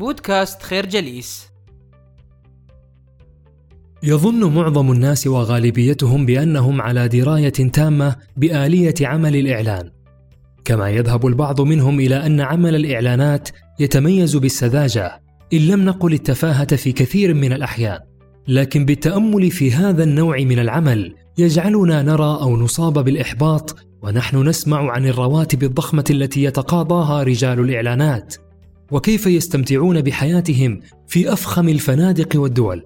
بودكاست خير جليس. يظن معظم الناس وغالبيتهم بأنهم على دراية تامة بآلية عمل الإعلان. كما يذهب البعض منهم إلى أن عمل الإعلانات يتميز بالسذاجة إن لم نقل التفاهة في كثير من الأحيان. لكن بالتأمل في هذا النوع من العمل يجعلنا نرى أو نصاب بالإحباط ونحن نسمع عن الرواتب الضخمة التي يتقاضاها رجال الإعلانات. وكيف يستمتعون بحياتهم في أفخم الفنادق والدول.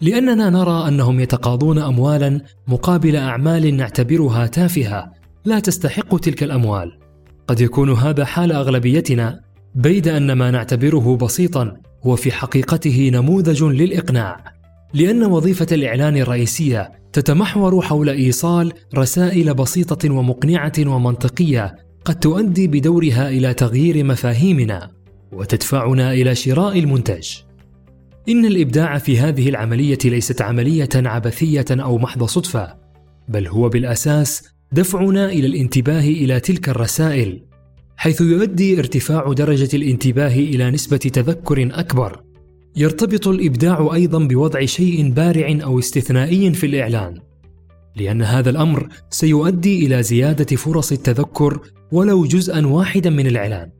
لأننا نرى أنهم يتقاضون اموالا مقابل أعمال نعتبرها تافهة لا تستحق تلك الأموال. قد يكون هذا حال أغلبيتنا بيد أن ما نعتبره بسيطا هو في حقيقته نموذج للإقناع. لأن وظيفة الإعلان الرئيسية تتمحور حول إيصال رسائل بسيطة ومقنعة ومنطقية قد تؤدي بدورها إلى تغيير مفاهيمنا. وتدفعنا إلى شراء المنتج. إن الإبداع في هذه العملية ليست عملية عبثية أو محض صدفة بل هو بالأساس دفعنا إلى الانتباه إلى تلك الرسائل حيث يؤدي ارتفاع درجة الانتباه إلى نسبة تذكر أكبر. يرتبط الإبداع أيضا بوضع شيء بارع أو استثنائي في الإعلان لأن هذا الأمر سيؤدي إلى زيادة فرص التذكر ولو جزءا واحدا من الإعلان.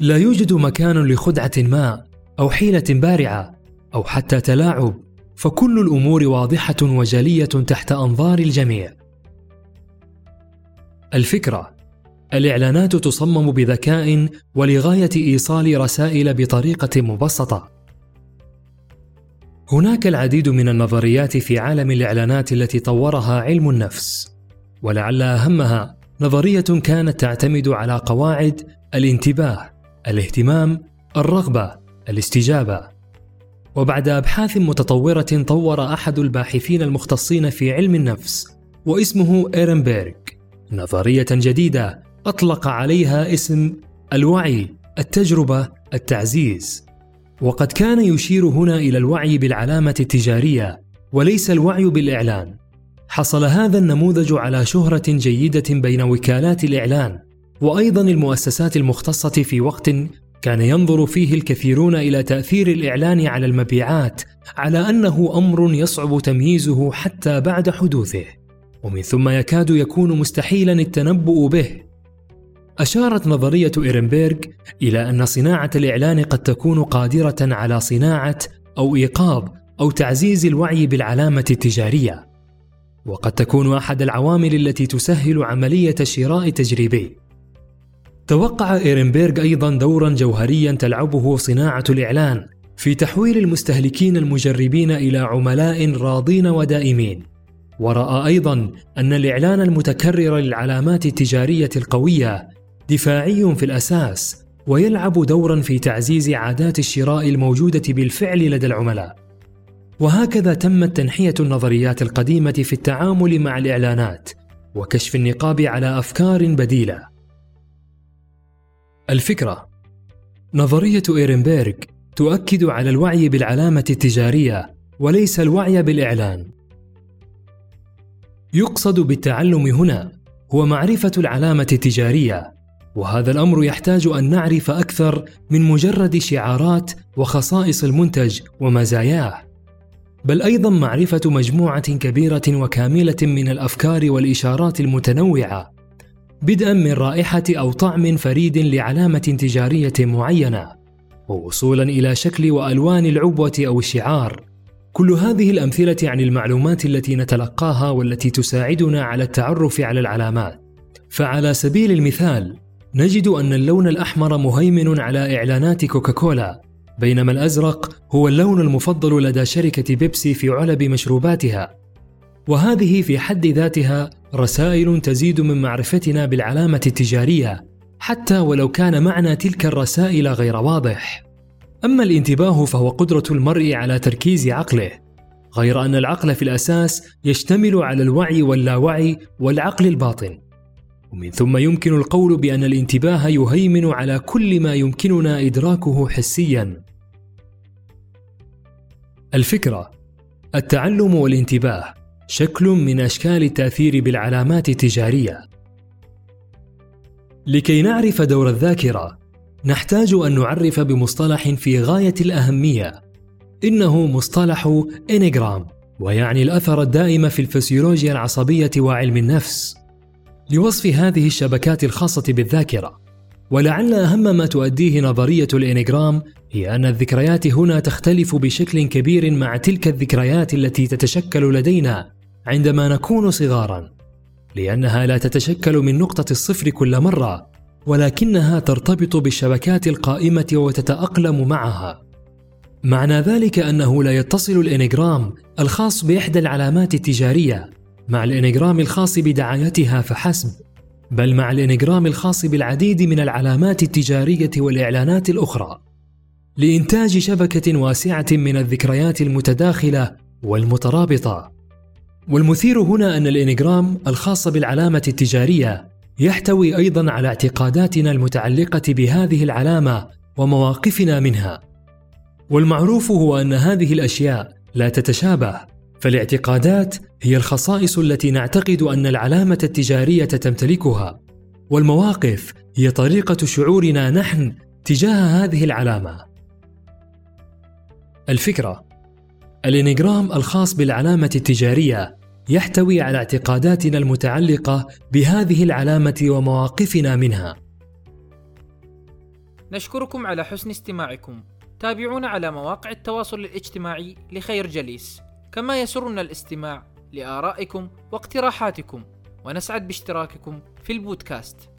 لا يوجد مكان لخدعة ما أو حيلة بارعة أو حتى تلاعب فكل الأمور واضحة وجلية تحت أنظار الجميع. الفكرة الإعلانات تصمم بذكاء ولغاية إيصال رسائل بطريقة مبسطة. هناك العديد من النظريات في عالم الإعلانات التي طورها علم النفس ولعل أهمها نظرية كانت تعتمد على قواعد الانتباه الاهتمام الرغبة الاستجابة. وبعد أبحاث متطورة طور أحد الباحثين المختصين في علم النفس واسمه ايرنبيرغ نظرية جديدة أطلق عليها اسم الوعي التجربة التعزيز. وقد كان يشير هنا إلى الوعي بالعلامة التجارية وليس الوعي بالإعلان. حصل هذا النموذج على شهرة جيدة بين وكالات الإعلان. وأيضا المؤسسات المختصة في وقت كان ينظر فيه الكثيرون إلى تأثير الإعلان على المبيعات على أنه أمر يصعب تمييزه حتى بعد حدوثه. ومن ثم يكاد يكون مستحيلا التنبؤ به. أشارت نظرية إيرنبيرغ إلى أن صناعة الإعلان قد تكون قادرة على صناعة أو إيقاظ أو تعزيز الوعي بالعلامة التجارية، وقد تكون أحد العوامل التي تسهل عملية الشراء التجريبي. توقع إيرنبيرغ أيضا دورا جوهريا تلعبه صناعة الإعلان في تحويل المستهلكين المجربين إلى عملاء راضين ودائمين. ورأى أيضا أن الإعلان المتكرر للعلامات التجارية القوية دفاعي في الأساس ويلعب دورا في تعزيز عادات الشراء الموجودة بالفعل لدى العملاء وهكذا تمت تنحية النظريات القديمة في التعامل مع الإعلانات وكشف النقاب على أفكار بديلة الفكرة. نظرية ايرنبيرغ تؤكد على الوعي بالعلامة التجارية وليس الوعي بالإعلان. يقصد بالتعلم هنا هو معرفة العلامة التجارية وهذا الأمر يحتاج أن نعرف أكثر من مجرد شعارات وخصائص المنتج ومزاياه بل أيضا معرفة مجموعة كبيرة وكاملة من الأفكار والإشارات المتنوعة بدءا من رائحة أو طعم فريد لعلامة تجارية معينة ووصولا إلى شكل وألوان العبوة أو الشعار. كل هذه الأمثلة عن المعلومات التي نتلقاها والتي تساعدنا على التعرف على العلامات. فعلى سبيل المثال نجد أن اللون الأحمر مهيمن على إعلانات كوكاكولا بينما الأزرق هو اللون المفضل لدى شركة بيبسي في علب مشروباتها. وهذه في حد ذاتها رسائل تزيد من معرفتنا بالعلامة التجارية حتى ولو كان معنى تلك الرسائل غير واضح. أما الانتباه فهو قدرة المرء على تركيز عقله غير أن العقل في الأساس يشتمل على الوعي واللاوعي والعقل الباطن. ومن ثم يمكن القول بأن الانتباه يهيمن على كل ما يمكننا إدراكه حسيا. الفكرة التعلم والانتباه. شكل من أشكال التأثير بالعلامات التجارية. لكي نعرف دور الذاكرة نحتاج أن نعرف بمصطلح في غاية الأهمية. إنه مصطلح إنيغرام ويعني الأثر الدائم في الفسيولوجيا العصبية وعلم النفس. لوصف هذه الشبكات الخاصة بالذاكرة ولعل أهم ما تؤديه نظرية الإنيغرام هي أن الذكريات هنا تختلف بشكل كبير مع تلك الذكريات التي تتشكل لدينا. عندما نكون صغارا لأنها لا تتشكل من نقطة الصفر كل مرة ولكنها ترتبط بالشبكات القائمة وتتأقلم معها. معنى ذلك أنه لا يتصل الإنيغرام الخاص بإحدى العلامات التجارية مع الإنيغرام الخاص بدعايتها فحسب بل مع الإنيغرام الخاص بالعديد من العلامات التجارية والإعلانات الأخرى. لإنتاج شبكة واسعة من الذكريات المتداخلة والمترابطة. والمثير هنا أن الإنيغرام الخاص بالعلامة التجارية يحتوي أيضا على اعتقاداتنا المتعلقة بهذه العلامة ومواقفنا منها. والمعروف هو أن هذه الأشياء لا تتشابه فالاعتقادات هي الخصائص التي نعتقد أن العلامة التجارية تمتلكها. والمواقف هي طريقة شعورنا نحن تجاه هذه العلامة. الفكرة الانيجرام الخاص بالعلامة التجارية يحتوي على اعتقاداتنا المتعلقة بهذه العلامة ومواقفنا منها. نشكركم على حسن استماعكم. تابعونا على مواقع التواصل الاجتماعي لخير جليس، كما يسرنا الاستماع لآرائكم واقتراحاتكم، ونسعد باشتراككم في البودكاست.